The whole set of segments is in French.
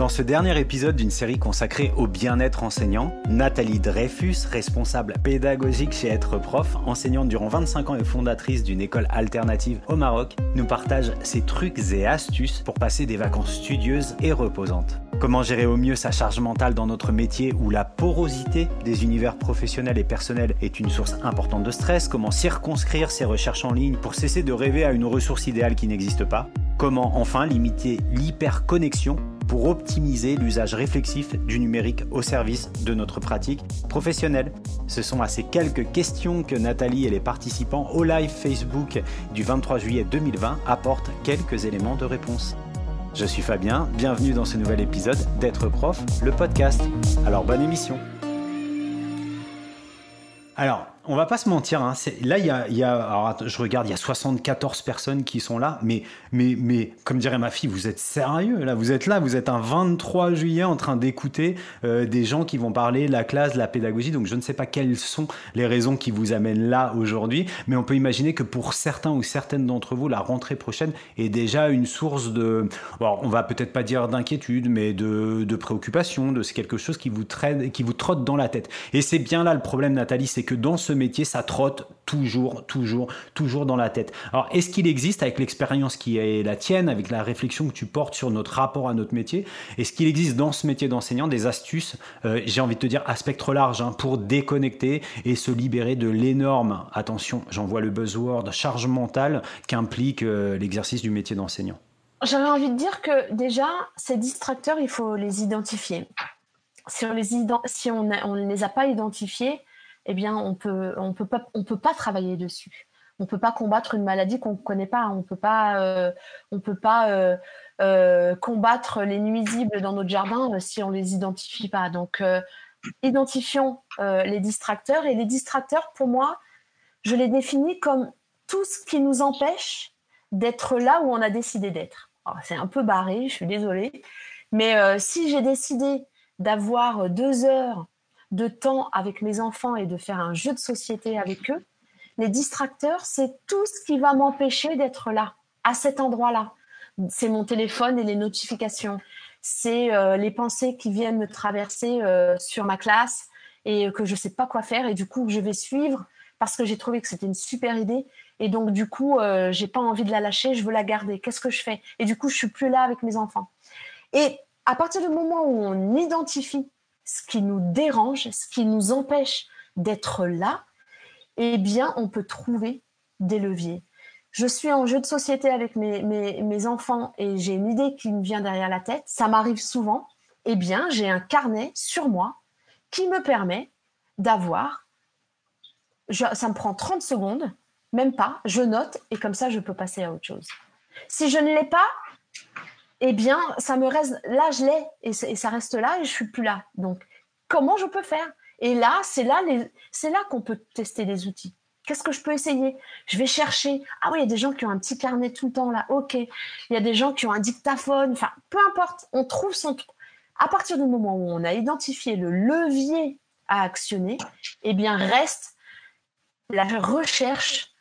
Dans ce dernier épisode d'une série consacrée au bien-être enseignant, Nathalie Dreyfus, responsable pédagogique chez Être Prof, enseignante durant 25 ans et fondatrice d'une école alternative au Maroc, nous partage ses trucs et astuces pour passer des vacances studieuses et reposantes. Comment gérer au mieux sa charge mentale dans notre métier où la porosité des univers professionnels et personnels est une source importante de stress? Comment circonscrire ses recherches en ligne pour cesser de rêver à une ressource idéale qui n'existe pas? Comment enfin limiter l'hyperconnexion pour optimiser l'usage réflexif du numérique au service de notre pratique professionnelle Ce sont à ces quelques questions que Nathalie et les participants au live Facebook du 23 juillet 2020 apportent quelques éléments de réponse. Je suis Fabien, bienvenue dans ce nouvel épisode d'être prof, le podcast. Alors bonne émission. On va pas se mentir, hein, là, il y a, je regarde, il y a 74 personnes qui sont là, mais, mais, comme dirait ma fille, vous êtes sérieux, là, vous êtes là, vous êtes un 23 juillet en train d'écouter euh, des gens qui vont parler la classe, la pédagogie, donc je ne sais pas quelles sont les raisons qui vous amènent là aujourd'hui, mais on peut imaginer que pour certains ou certaines d'entre vous, la rentrée prochaine est déjà une source de, on va peut-être pas dire d'inquiétude, mais de, de préoccupation, de c'est quelque chose qui vous, traîne, qui vous trotte dans la tête. Et c'est bien là le problème, Nathalie, c'est que dans ce métier, ça trotte toujours, toujours, toujours dans la tête. Alors, est-ce qu'il existe, avec l'expérience qui est la tienne, avec la réflexion que tu portes sur notre rapport à notre métier, est-ce qu'il existe dans ce métier d'enseignant des astuces, euh, j'ai envie de te dire à spectre large, hein, pour déconnecter et se libérer de l'énorme, attention, j'envoie le buzzword, charge mentale qu'implique euh, l'exercice du métier d'enseignant? J'avais envie de dire que déjà, ces distracteurs, il faut les identifier. Si on les, si on ne les a pas identifiés, eh bien, on peut, on peut pas, on peut pas travailler dessus. On peut pas combattre une maladie qu'on ne connaît pas. On peut pas, euh, on peut pas euh, euh, combattre les nuisibles dans notre jardin si on les identifie pas. Donc, identifions les distracteurs. Et les distracteurs, pour moi, je les définis comme tout ce qui nous empêche d'être là où on a décidé d'être. C'est un peu barré, je suis désolée. Mais si j'ai décidé d'avoir deux heures de temps avec mes enfants et de faire un jeu de société avec eux, les distracteurs, c'est tout ce qui va m'empêcher d'être là, à cet endroit-là. C'est mon téléphone et les notifications. C'est euh, les pensées qui viennent me traverser euh, sur ma classe et que je ne sais pas quoi faire et du coup je vais suivre parce que j'ai trouvé que c'était une super idée et donc du coup euh, j'ai pas envie de la lâcher, je veux la garder. Qu'est-ce que je fais? Et du coup je suis plus là avec mes enfants. Et à partir du moment où on identifie ce qui nous dérange, ce qui nous empêche d'être là, eh bien, on peut trouver des leviers. Je suis en jeu de société avec mes, mes, enfants et j'ai une idée qui me vient derrière la tête. Ça m'arrive souvent. Eh bien, j'ai un carnet sur moi qui me permet d'avoir, ça me prend 30 secondes, même pas, je note et comme ça, je peux passer à autre chose. Si je ne l'ai pas, eh bien, ça me reste, là, je l'ai, et, ça reste là, et je suis plus là. Donc, comment je peux faire? Et là, c'est là, c'est là qu'on peut tester les outils. Qu'est-ce que je peux essayer? Je vais chercher. Ah oui, il y a des gens qui ont un petit carnet tout le temps là. Ok. Il y a des gens qui ont un dictaphone. Enfin, peu importe. On trouve son. À partir du moment où on a identifié le levier à actionner, eh bien reste la recherche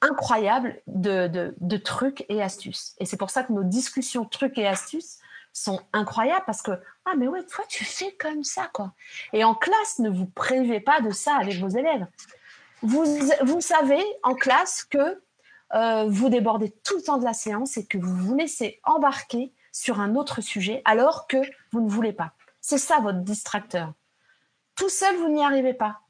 incroyable de, trucs et astuces. Et c'est pour ça que nos discussions trucs et astuces sont incroyables parce que ah mais ouais toi tu fais comme ça quoi? Et en classe ne vous prévez pas de ça avec vos élèves. Vous, vous savez en classe que euh, vous débordez tout le temps de la séance et que vous vous laissez embarquer sur un autre sujet alors que vous ne voulez pas. C'est ça votre distracteur. Tout seul, vous n'y arrivez pas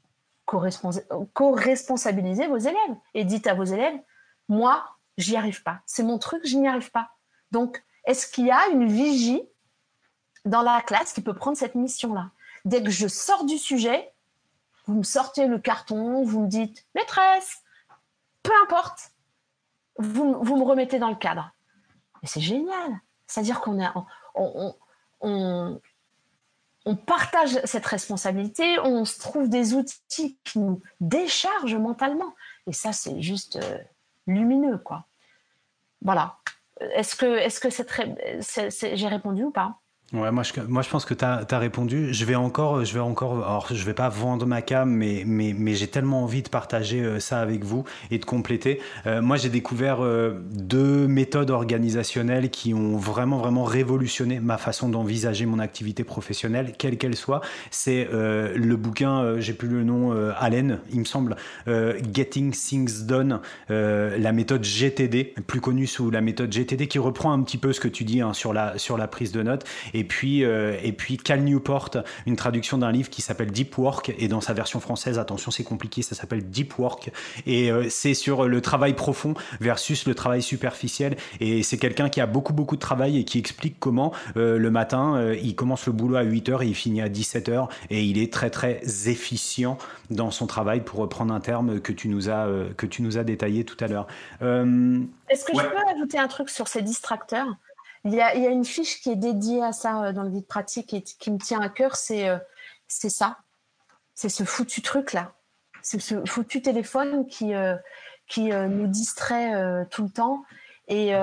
co-responsabilisez vos élèves et dites à vos élèves, moi, j'y arrive pas. C'est mon truc, je n'y arrive pas. Donc, est-ce qu'il y a une vigie dans la classe qui peut prendre cette mission-là? Dès que je sors du sujet, vous me sortez le carton, vous me dites, maîtresse, peu importe, vous, vous me remettez dans le cadre. Et c'est génial. C'est-à-dire qu'on on, on partage cette responsabilité, on se trouve des outils qui nous déchargent mentalement. Et ça, c'est juste euh, lumineux, quoi. Voilà. Est-ce que, est-ce que j'ai répondu ou pas? Ouais, moi je, moi je pense que tu as, répondu. Je vais encore, je vais encore, alors je vais pas vendre ma cam, mais, mais, mais j'ai tellement envie de partager euh, ça avec vous et de compléter. Euh, moi j'ai découvert euh, deux méthodes organisationnelles qui ont vraiment, vraiment révolutionné ma façon d'envisager mon activité professionnelle, quelle qu'elle soit. C'est le bouquin, j'ai plus le nom, Allen, il me semble, Getting Things Done, la méthode GTD, plus connue sous la méthode GTD, qui reprend un petit peu ce que tu dis hein, sur, la, sur la prise de notes. Puis, euh, et puis Cal Newport, une traduction d'un livre qui s'appelle Deep Work, et dans sa version française, attention, c'est compliqué, ça s'appelle Deep Work, et euh, c'est sur le travail profond versus le travail superficiel. Et c'est quelqu'un qui a beaucoup, beaucoup de travail et qui explique comment euh, le matin, il commence le boulot à 8h et il finit à 17h, et il est très, très efficient dans son travail, pour reprendre un terme que tu nous as, que tu nous as détaillé tout à l'heure. Est-ce que je peux ajouter un truc sur ces distracteurs? Il y, a, une fiche qui est dédiée à ça euh, dans le guide pratique et qui me tient à cœur, c'est euh, c'est ça. C'est ce foutu truc-là. C'est ce foutu téléphone qui, euh, qui nous distrait tout le temps. Et,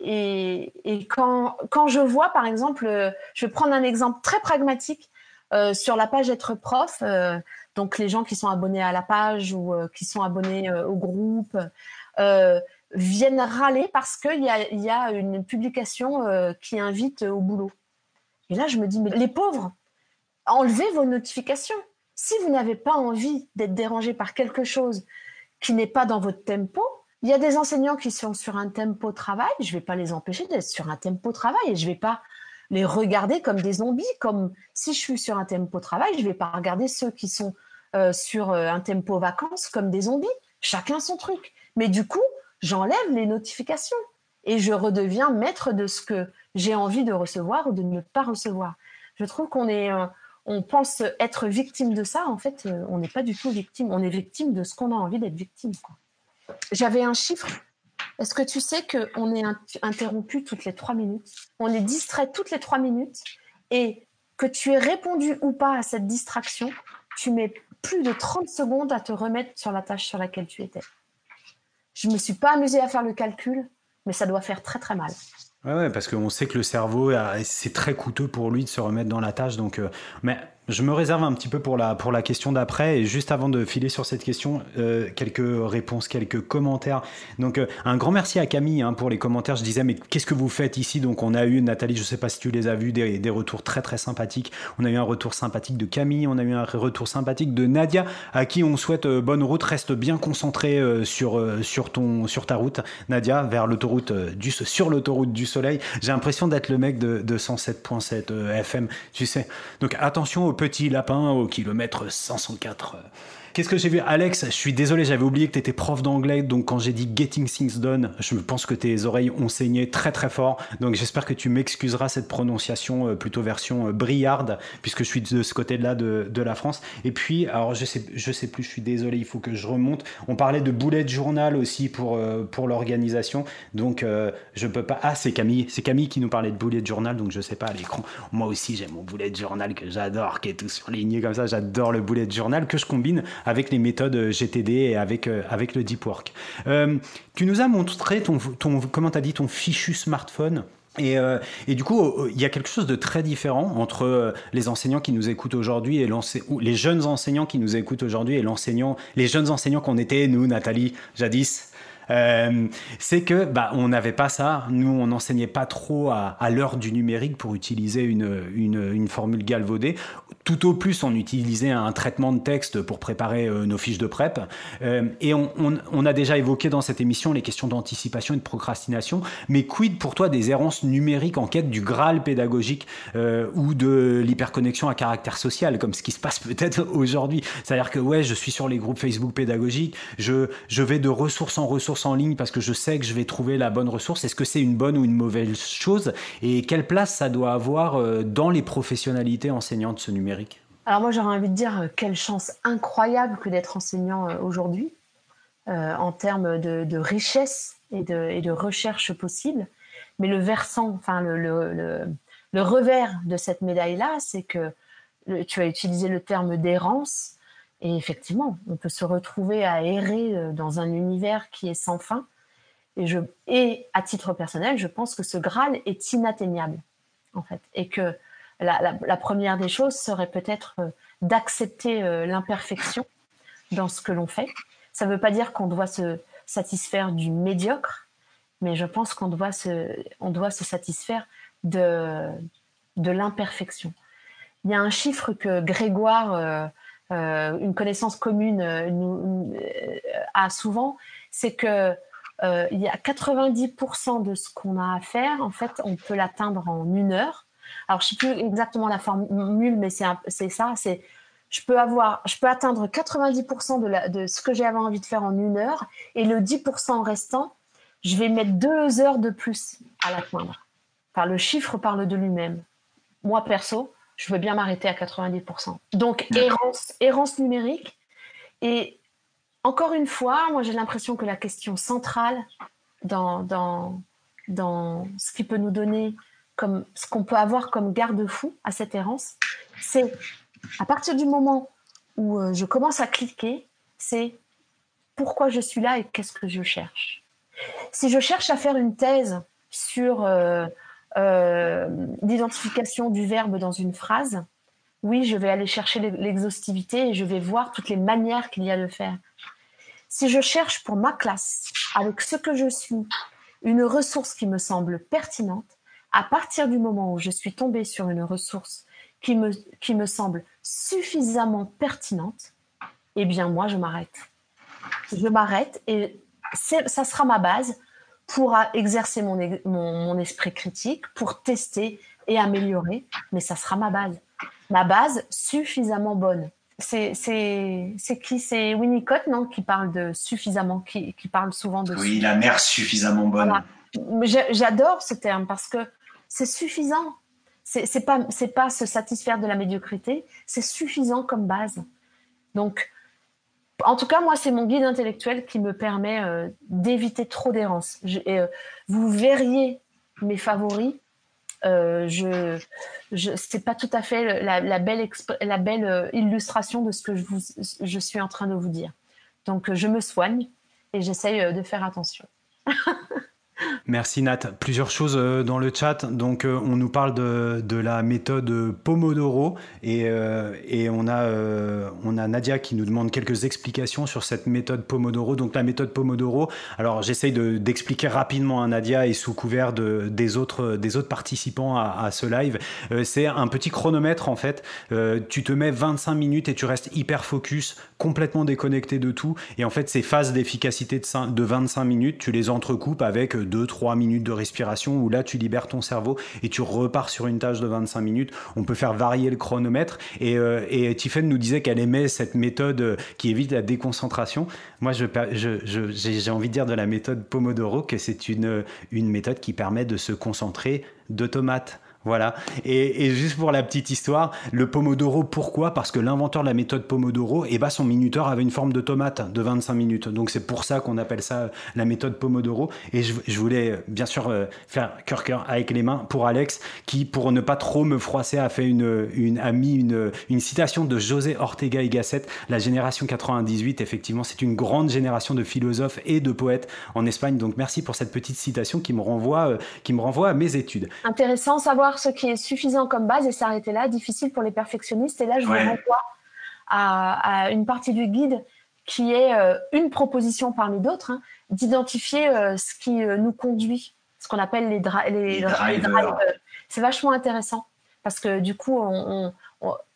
et, et, quand, quand je vois, par exemple, je vais prendre un exemple très pragmatique sur la page Être prof. donc, les gens qui sont abonnés à la page ou qui sont abonnés au groupe viennent râler parce qu'il y a, une publication euh, qui invite au boulot. Et là, je me dis, mais les pauvres, enlevez vos notifications. Si vous n'avez pas envie d'être dérangé par quelque chose qui n'est pas dans votre tempo, il y a des enseignants qui sont sur un tempo travail, je ne vais pas les empêcher d'être sur un tempo travail et je ne vais pas les regarder comme des zombies, comme si je suis sur un tempo travail, je ne vais pas regarder ceux qui sont euh, sur euh, un tempo vacances comme des zombies. Chacun son truc. Mais du coup, j'enlève les notifications et je redeviens maître de ce que j'ai envie de recevoir ou de ne pas recevoir. Je trouve qu'on est, euh, on pense être victime de ça. En fait, euh, on n'est pas du tout victime. On est victime de ce qu'on a envie d'être victime. J'avais un chiffre. Est-ce que tu sais qu'on est interrompu toutes les trois minutes? On est distrait toutes les trois minutes et que tu aies répondu ou pas à cette distraction, tu mets plus de 30 secondes à te remettre sur la tâche sur laquelle tu étais. Je ne me suis pas amusée à faire le calcul, mais ça doit faire très très mal. Ouais, parce qu'on sait que le cerveau, c'est très coûteux pour lui de se remettre dans la tâche. Donc, euh, mais je me réserve un petit peu pour la, pour la question d'après. Et juste avant de filer sur cette question, euh, quelques réponses, quelques commentaires. Donc, euh, un grand merci à Camille hein, pour les commentaires. Je disais, mais qu'est-ce que vous faites ici? Donc, on a eu, Nathalie, je ne sais pas si tu les as vus, des, des, retours très, très sympathiques. On a eu un retour sympathique de Camille, on a eu un retour sympathique de Nadia, à qui on souhaite euh, bonne route. Reste bien concentré sur, sur, ton, sur ta route, Nadia, vers l'autoroute du, sur l'autoroute du soleil. J'ai l'impression d'être le mec de, de 107.7 FM, tu sais. Donc, attention aux petit lapin au kilomètre 504 Qu'est-ce que j'ai vu Alex, je suis désolé, j'avais oublié que tu étais prof d'anglais, donc quand j'ai dit Getting Things Done, je pense que tes oreilles ont saigné très très fort. Donc j'espère que tu m'excuseras cette prononciation euh, plutôt version euh, briarde, puisque je suis de ce côté-là de, de, la France. Et puis, alors je sais, je sais plus, je suis désolé, il faut que je remonte. On parlait de bullet journal aussi pour, euh, pour l'organisation, donc je peux pas. Ah, c'est Camille, c'est Camille qui nous parlait de bullet journal, donc je sais pas à l'écran. Moi aussi, j'ai mon bullet journal que j'adore, qui est tout surligné comme ça. J'adore le bullet journal que je combine avec les méthodes GTD et avec, euh, avec le deep work. Euh, tu nous as montré ton, ton comment tu as dit, ton fichu smartphone. Et, euh, et, du coup, il y a quelque chose de très différent entre les enseignants qui nous écoutent aujourd'hui et les jeunes enseignants qui nous écoutent aujourd'hui et l'enseignant, les jeunes enseignants qu'on était, nous, Nathalie, jadis. Euh, c'est que bah, on n'avait pas ça. Nous, on n'enseignait pas trop à, l'heure du numérique pour utiliser une, une, formule galvaudée. Tout au plus, on utilisait un traitement de texte pour préparer euh, nos fiches de prep. Euh, et on, a déjà évoqué dans cette émission les questions d'anticipation et de procrastination. Mais quid pour toi des errances numériques en quête du Graal pédagogique ou de l'hyperconnexion à caractère social, comme ce qui se passe peut-être aujourd'hui? C'est-à-dire que ouais, je suis sur les groupes Facebook pédagogiques, je, je vais de ressources en ressources en ligne parce que je sais que je vais trouver la bonne ressource. Est-ce que c'est une bonne ou une mauvaise chose? Et quelle place ça doit avoir euh, dans les professionnalités enseignantes ce numérique? Alors moi j'aurais envie de dire euh, quelle chance incroyable que d'être enseignant euh, aujourd'hui en termes de, richesse et de, recherche possible. Mais le versant, enfin le, le, le revers de cette médaille-là, c'est que tu as utilisé le terme d'errance et effectivement, on peut se retrouver à errer euh, dans un univers qui est sans fin. Et, à titre personnel, je pense que ce Graal est inatteignable. en fait. Et que la, première des choses serait peut-être euh, d'accepter euh, l'imperfection dans ce que l'on fait. Ça ne veut pas dire qu'on doit se satisfaire du médiocre, mais je pense qu'on doit se, satisfaire de, de l'imperfection. Il y a un chiffre que Grégoire, une connaissance commune, nous, a souvent, c'est que il y a 90% de ce qu'on a à faire, en fait, on peut l'atteindre en une heure alors, je ne sais plus exactement la formule, mais c'est ça. C'est je peux avoir, je peux atteindre 90% de, ce que j'avais envie de faire en une heure, et le 10% restant, je vais mettre deux heures de plus à l'atteindre. Enfin, le chiffre parle de lui-même. Moi perso, je veux bien m'arrêter à 90%. Donc errance, errance numérique. Et encore une fois, moi j'ai l'impression que la question centrale dans, dans, dans ce qui peut nous donner comme ce qu'on peut avoir comme garde-fou à cette errance, c'est à partir du moment où euh, je commence à cliquer, c'est pourquoi je suis là et qu'est-ce que je cherche. Si je cherche à faire une thèse sur euh, euh, l'identification du verbe dans une phrase, oui, je vais aller chercher l'exhaustivité et je vais voir toutes les manières qu'il y a de faire. Si je cherche pour ma classe, avec ce que je suis, une ressource qui me semble pertinente, à partir du moment où je suis tombée sur une ressource qui me, qui me semble suffisamment pertinente, eh bien moi, je m'arrête. Je m'arrête et ça sera ma base pour exercer mon, mon, esprit critique, pour tester et améliorer, mais ça sera ma base. Ma base suffisamment bonne. C'est qui? C'est Winnicott, non Qui parle de suffisamment, qui, qui parle souvent de. Oui, la mère suffisamment bonne. J'adore ce terme parce que c'est suffisant. C'est pas c'est pas se satisfaire de la médiocrité, c'est suffisant comme base. Donc, en tout cas, moi, c'est mon guide intellectuel qui me permet euh, d'éviter trop d'errance. Euh, vous verriez mes favoris. Euh, je, c'est pas tout à fait la, belle, euh, illustration de ce que je suis en train de vous dire. Donc, je me soigne et j'essaye de faire attention. Merci Nat. Plusieurs choses euh, dans le chat. Donc euh, on nous parle de, la méthode Pomodoro et, euh, on, a, on a Nadia qui nous demande quelques explications sur cette méthode Pomodoro. Donc la méthode Pomodoro, alors j'essaye d'expliquer rapidement à Nadia et sous couvert de, des, autres, des autres participants à, à ce live. C'est un petit chronomètre en fait. tu te mets 25 minutes et tu restes hyper focus, complètement déconnecté de tout. Et en fait ces phases d'efficacité de, de 25 minutes, tu les entrecoupes avec 2-3 minutes de respiration où là tu libères ton cerveau et tu repars sur une tâche de 25 minutes. On peut faire varier le chronomètre et, euh, et Tiffen nous disait qu'elle aimait cette méthode euh, qui évite la déconcentration. Moi, j'ai envie de dire de la méthode Pomodoro que c'est une, méthode qui permet de se concentrer d'automate. Voilà. Et, juste pour la petite histoire, le Pomodoro, pourquoi? Parce que l'inventeur de la méthode Pomodoro, eh ben, son minuteur avait une forme de tomate de 25 minutes. Donc c'est pour ça qu'on appelle ça la méthode Pomodoro. Et je, voulais euh, bien sûr euh, faire cœur-cœur avec les mains pour Alex, qui, pour ne pas trop me froisser, a fait une, mis une, citation de José Ortega y Gasset, la génération 98. Effectivement, c'est une grande génération de philosophes et de poètes en Espagne. Donc merci pour cette petite citation qui me renvoie, euh, qui me renvoie à mes études. Intéressant savoir ce qui est suffisant comme base et s'arrêter là, difficile pour les perfectionnistes. Et là, je vous renvoie à, une partie du guide qui est euh, une proposition parmi d'autres, hein, d'identifier euh, ce qui euh, nous conduit, ce qu'on appelle les, les, drivers. C'est vachement intéressant parce que du coup,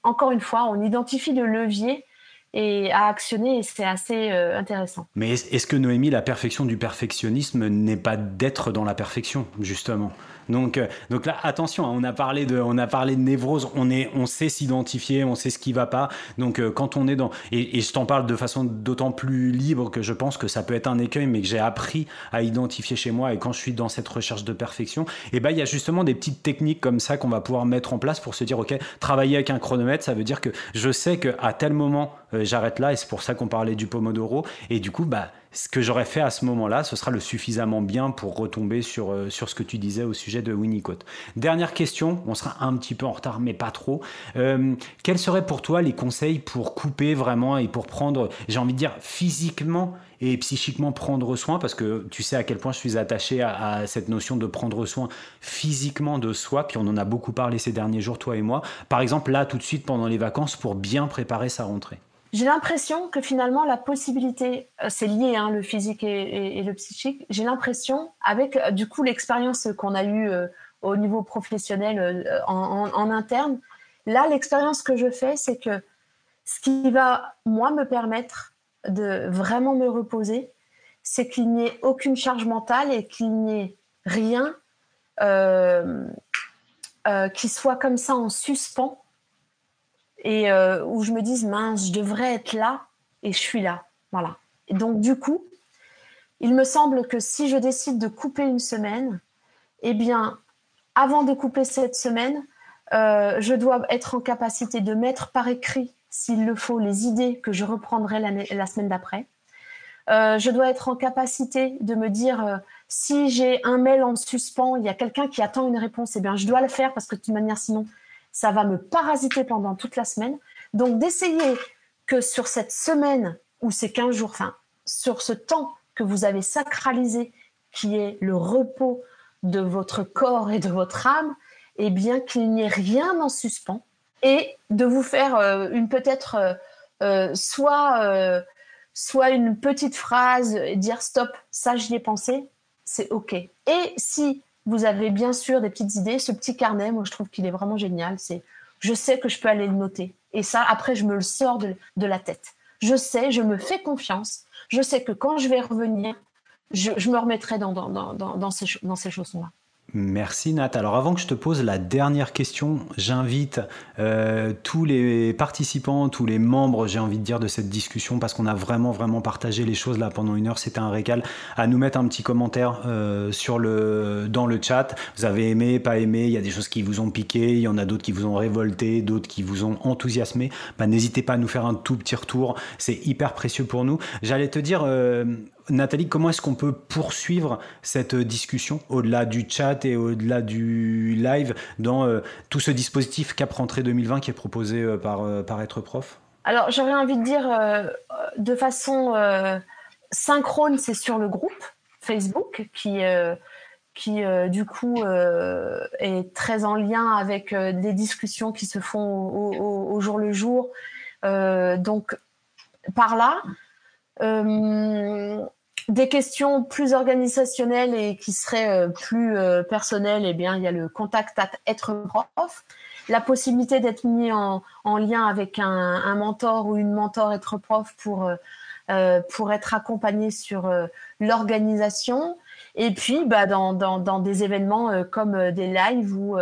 encore une fois, on identifie le levier et à actionner et c'est assez intéressant. Mais est-ce que Noémie, la perfection du perfectionnisme n'est pas d'être dans la perfection, justement? Donc, euh, donc là, attention, hein, on a parlé de, on a parlé de névrose, on est, on sait s'identifier, on sait ce qui va pas. Donc, euh, quand on est dans, et, je t'en parle de façon d'autant plus libre que je pense que ça peut être un écueil, mais que j'ai appris à identifier chez moi. Et quand je suis dans cette recherche de perfection, et eh ben, il y a justement des petites techniques comme ça qu'on va pouvoir mettre en place pour se dire, ok, travailler avec un chronomètre, ça veut dire que je sais que à tel moment euh, j'arrête là, et c'est pour ça qu'on parlait du pomodoro. Et du coup, bah ce que j'aurais fait à ce moment-là, ce sera le suffisamment bien pour retomber sur, euh, sur ce que tu disais au sujet de Winnicott. Dernière question, on sera un petit peu en retard, mais pas trop. Euh, quels seraient pour toi les conseils pour couper vraiment et pour prendre, j'ai envie de dire, physiquement et psychiquement prendre soin, parce que tu sais à quel point je suis attaché à, à, cette notion de prendre soin physiquement de soi, puis on en a beaucoup parlé ces derniers jours, toi et moi. Par exemple, là, tout de suite, pendant les vacances, pour bien préparer sa rentrée. J'ai l'impression que finalement la possibilité, euh, c'est lié hein, le physique et, le psychique. J'ai l'impression, avec euh, du coup l'expérience qu'on a eue euh, au niveau professionnel en, interne, là l'expérience que je fais, c'est que ce qui va moi me permettre de vraiment me reposer, c'est qu'il n'y ait aucune charge mentale et qu'il n'y ait rien qui soit comme ça en suspens et euh, où je me dise mince, je devrais être là et je suis là. Voilà. Et donc du coup, il me semble que si je décide de couper une semaine, eh bien, avant de couper cette semaine, euh, je dois être en capacité de mettre par écrit, s'il le faut, les idées que je reprendrai la, semaine d'après. Euh, je dois être en capacité de me dire si j'ai un mail en suspens, il y a quelqu'un qui attend une réponse, eh bien, je dois le faire parce que de toute manière, sinon, ça va me parasiter pendant toute la semaine. Donc d'essayer que sur cette semaine ou ces 15 jours, enfin sur ce temps que vous avez sacralisé, qui est le repos de votre corps et de votre âme, eh bien qu'il n'y ait rien en suspens et de vous faire euh, une peut-être euh, euh, soit soit une petite phrase et dire stop, ça j'y ai pensé, c'est ok. Et si vous avez bien sûr des petites idées. Ce petit carnet, moi, je trouve qu'il est vraiment génial. C'est, je sais que je peux aller le noter. Et ça, après, je me le sors de, la tête. Je sais, je me fais confiance. Je sais que quand je vais revenir, je, me remettrai dans, dans, dans, dans ces, dans ces chaussons-là. Merci Nat. Alors avant que je te pose la dernière question, j'invite euh, tous les participants, tous les membres, j'ai envie de dire, de cette discussion, parce qu'on a vraiment, vraiment partagé les choses là pendant une heure, c'était un régal, à nous mettre un petit commentaire euh, dans le chat. Vous avez aimé, pas aimé, il y a des choses qui vous ont piqué, il y en a d'autres qui vous ont révolté, d'autres qui vous ont enthousiasmé. Bah, N'hésitez pas à nous faire un tout petit retour, c'est hyper précieux pour nous. J'allais te dire... Euh, Nathalie, comment est-ce qu'on peut poursuivre cette discussion au-delà du chat et au-delà du live dans euh, tout ce dispositif Cap Rentrée 2020 qui est proposé euh, par, euh, par Être Prof? Alors, j'aurais envie de dire euh, de façon euh, synchrone, c'est sur le groupe Facebook qui, euh, qui du coup est très en lien avec des discussions qui se font au jour le jour. donc, par là. Euh, des questions plus organisationnelles et qui seraient euh, plus euh, personnelles, eh bien, il y a le contact à être prof, la possibilité d'être mis en, en, lien avec un, mentor ou une mentor être prof pour, pour être accompagné sur l'organisation. Et puis, bah, dans, dans, dans, des événements comme des lives où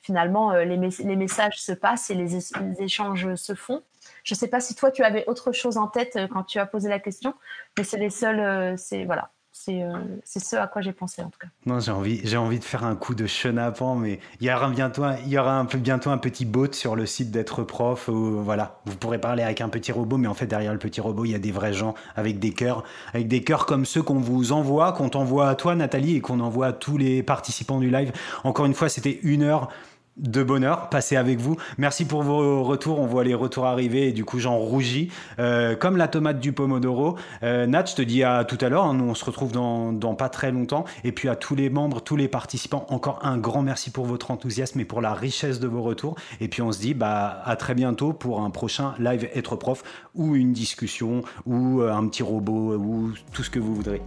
finalement les, les, messages se passent et les échanges se font. Je ne sais pas si toi tu avais autre chose en tête quand tu as posé la question, mais c'est les seuls, c'est voilà, c'est euh, ce à quoi j'ai pensé en tout cas. Non, j'ai envie, j'ai envie de faire un coup de chenapan, mais il y aura bientôt, il y aura un peu bientôt un petit bot sur le site d'être prof voilà, vous pourrez parler avec un petit robot, mais en fait derrière le petit robot, il y a des vrais gens avec des cœurs, avec des cœurs comme ceux qu'on vous envoie, qu'on t'envoie à toi Nathalie et qu'on envoie à tous les participants du live. Encore une fois, c'était une heure de bonheur passer avec vous. Merci pour vos retours. On voit les retours arriver et du coup j'en rougis. Euh, comme la tomate du pomodoro. Euh, Nat, je te dis à tout à l'heure. Hein, nous on se retrouve dans, dans, pas très longtemps. Et puis à tous les membres, tous les participants, encore un grand merci pour votre enthousiasme et pour la richesse de vos retours. Et puis on se dit bah, à très bientôt pour un prochain live être prof ou une discussion ou euh, un petit robot ou tout ce que vous voudrez.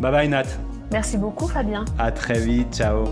Bye bye Nat. Merci beaucoup Fabien. À très vite. Ciao.